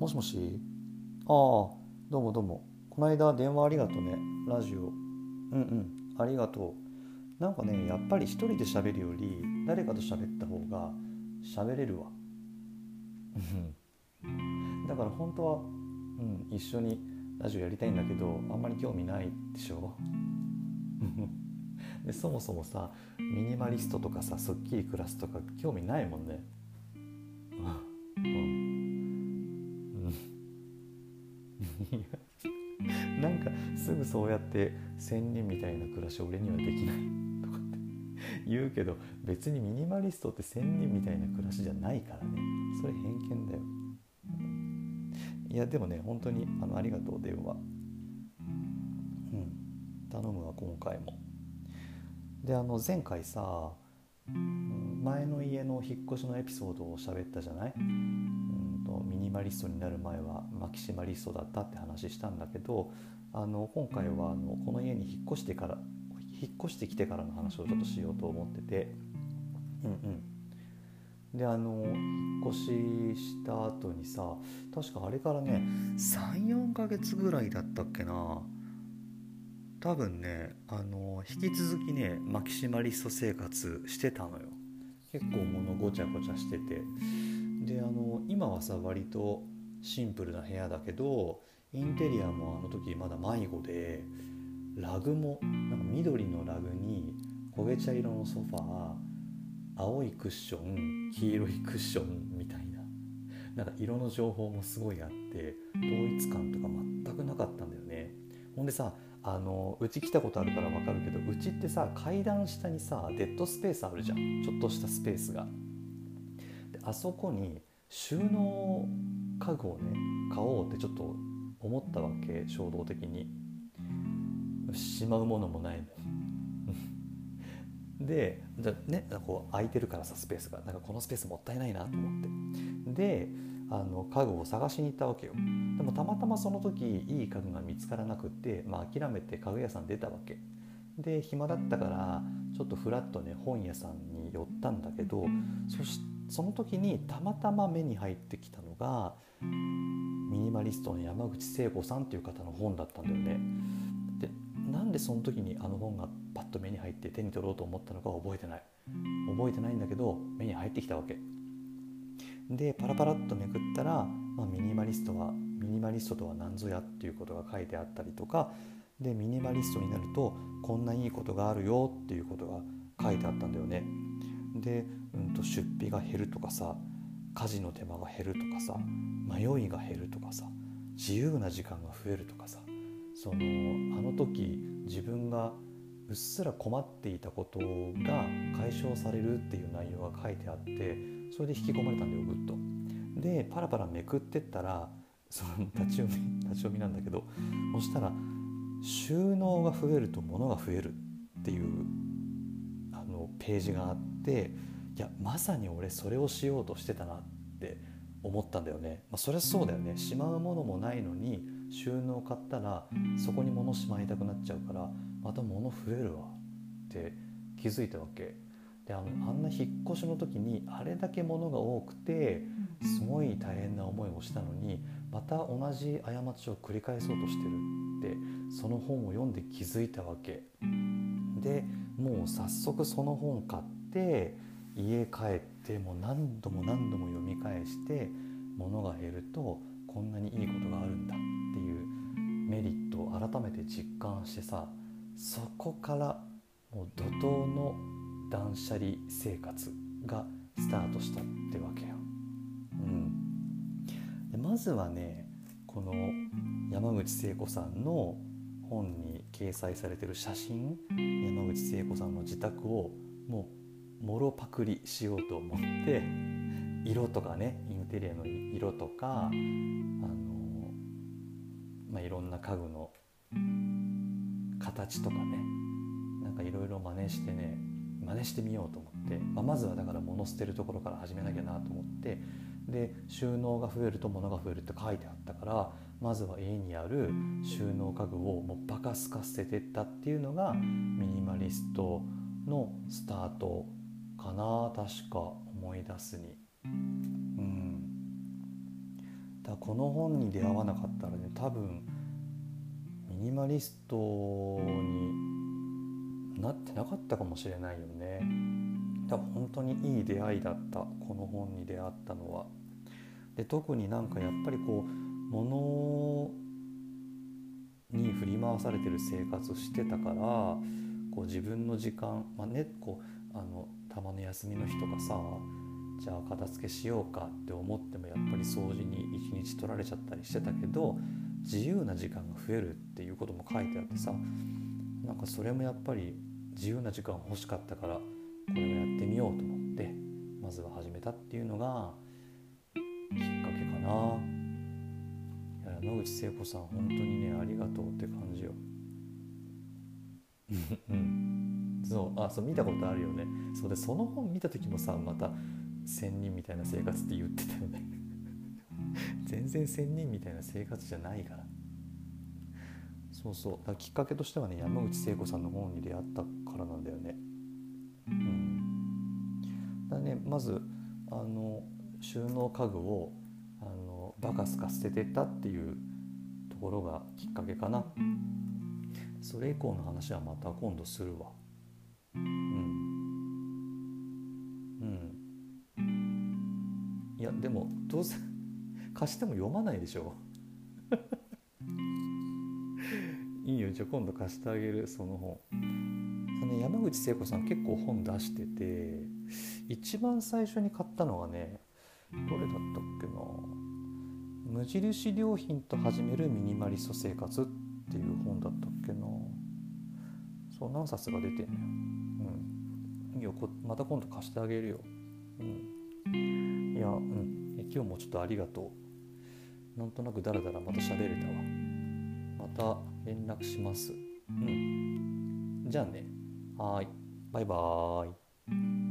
もしもし？ああどうもどうも。この間電話ありがとうね。ラジオ。うんうん。ありがとう。なんかねやっぱり一人で喋るより誰かと喋った方が喋れるわ。だから本当は、うん、一緒にラジオやりたいんだけどあんまり興味ないでしょ。でそもそもさミニマリストとかさすっきり暮らすとか興味ないもんね。うん。なんかすぐそうやって仙人みたいな暮らし俺にはできないとかって言うけど別にミニマリストって仙人みたいな暮らしじゃないからね。それ偏見だよ。いやでもね本当にあのありがとう電話。うん。頼むわ今回も。であの前回さ前の家の引っ越しのエピソードを喋ったじゃない？ニマリストになる前はマキシマリストだったって話したんだけどあの今回はあのこの家に引っ越してから引っ越してきてからの話をちょっとしようと思ってて。うんうん。であの引っ越しした後にさ確かあれからね34ヶ月ぐらいだったっけな。多分ねあの引き続きねマキシマリスト生活してたのよ。結構物ごちゃごちゃしててであの今はさ割とシンプルな部屋だけどインテリアもあの時まだ迷子でラグもなんか緑のラグに焦げ茶色のソファー青いクッション黄色いクッションみたいななんか色の情報もすごいあって統一感とか全くなかったんだよね。ほんでさあのうち来たことあるから分かるけどうちってさ階段下にさデッドスペースあるじゃん。ちょっとしたスペースがあそこに収納家具をね買おうってちょっと思ったわけ衝動的に。しまうものもないのに。でじゃねこう空いてるからさスペースが。なんかこのスペースもったいないなと思って。であの家具を探しに行ったわけよ。でもたまたまその時いい家具が見つからなくって、まあ、諦めて家具屋さん出たわけ。で暇だったからちょっとフラッとね本屋さんに寄ったんだけどそしてその時にたまたま目に入ってきたのがミニマリストの山口聖子さんっていう方の本だったんだよね。でなんでその時にあの本がパッと目に入って手に取ろうと思ったのか覚えてない。覚えてないんだけど目に入ってきたわけ。でパラパラっとめくったら、まあ、ミニマリストはミニマリストとは何ぞやっていうことが書いてあったりとかでミニマリストになるとこんないいことがあるよっていうことが書いてあったんだよね。でうんと出費が減るとかさ家事の手間が減るとかさ迷いが減るとかさ自由な時間が増えるとかさそのあの時自分がうっすら困っていたことが解消されるっていう内容が書いてあってそれで引き込まれたんだよぐっと。でパラパラめくってったらその立ち読み立ち読みなんだけどそしたら収納が増えると物が増えるっていうページがあっていやまさに俺それをしようとしてたなって思ったんだよね、まあ、そりゃそうだよね。しまうものもないのに収納買ったらそこに物しまいたくなっちゃうからまた物増えるわ。って気づいたわけ。であのあんな引っ越しの時にあれだけ物が多くてすごい大変な思いをしたのにまた同じ過ちを繰り返そうとしてるってその本を読んで気づいたわけ。でもう早速その本買って家帰ってもう何度も何度も読み返して物が減るとこんなにいいことがあるんだっていうメリットを改めて実感してさそこからもう怒涛の断捨離生活がスタートしたってわけよ。うん、でまずはねこの山口聖子さんの本に掲載されてる写真山口聖子さんの自宅をもうもろパクリしようと思って色とかねインテリアの色とかあの、まあ、いろんな家具の形とかねなんかいろいろ真似してね真似してみようと思って、まあ、まずはだから物捨てるところから始めなきゃなと思ってで収納が増えると物が増えるって書いてあったからまずは家にある収納家具をもうバカすかせてったっていうのがミニマリストのスタートかな確か思い出すに。うん。だこの本に出会わなかったらね多分ミニマリストになってなかったかもしれないよね。多分本当にいい出会いだったこの本に出会ったのは。で特になんかやっぱりこう物に振り回されてる生活してたからこう自分の時間、まあね、こうあのたまの休みの日とかさじゃあ片付けしようかって思ってもやっぱり掃除に一日取られちゃったりしてたけど自由な時間が増えるっていうことも書いてあってさなんかそれもやっぱり自由な時間欲しかったからこれをやってようと思ってまずは始めたっていうのがきっかけかな。山口聖子さん本当にねありがとうって感じよ。うんそうあそう見たことあるよね。そうでその本見た時もさまた仙人みたいな生活って言ってたよね。全然仙人みたいな生活じゃないから。そうそう。だきっかけとしてはね山口聖子さんの本に出会ったからなんだよね。うん。だね。まずあの収納家具をあのバカスカ捨ててったっていうところがきっかけかな。それ以降の話はまた今度するわ。うん。うん。いやでもどうせ貸しても読まないでしょ。いいよ。じゃあ今度貸してあげるその本。あの山口聖子さん結構本出してて。一番最初に買ったのがねどれだったっけな。無印良品と始めるミニマリスト生活っていう本だったっけな。そう何冊が出てんのよ。うん。いいよまた今度貸してあげるよ。うん。いやうん。今日もちょっとありがとう。なんとなくだらだらまた喋れたわ。また連絡します。うん。じゃあね。はい。バイバーイ。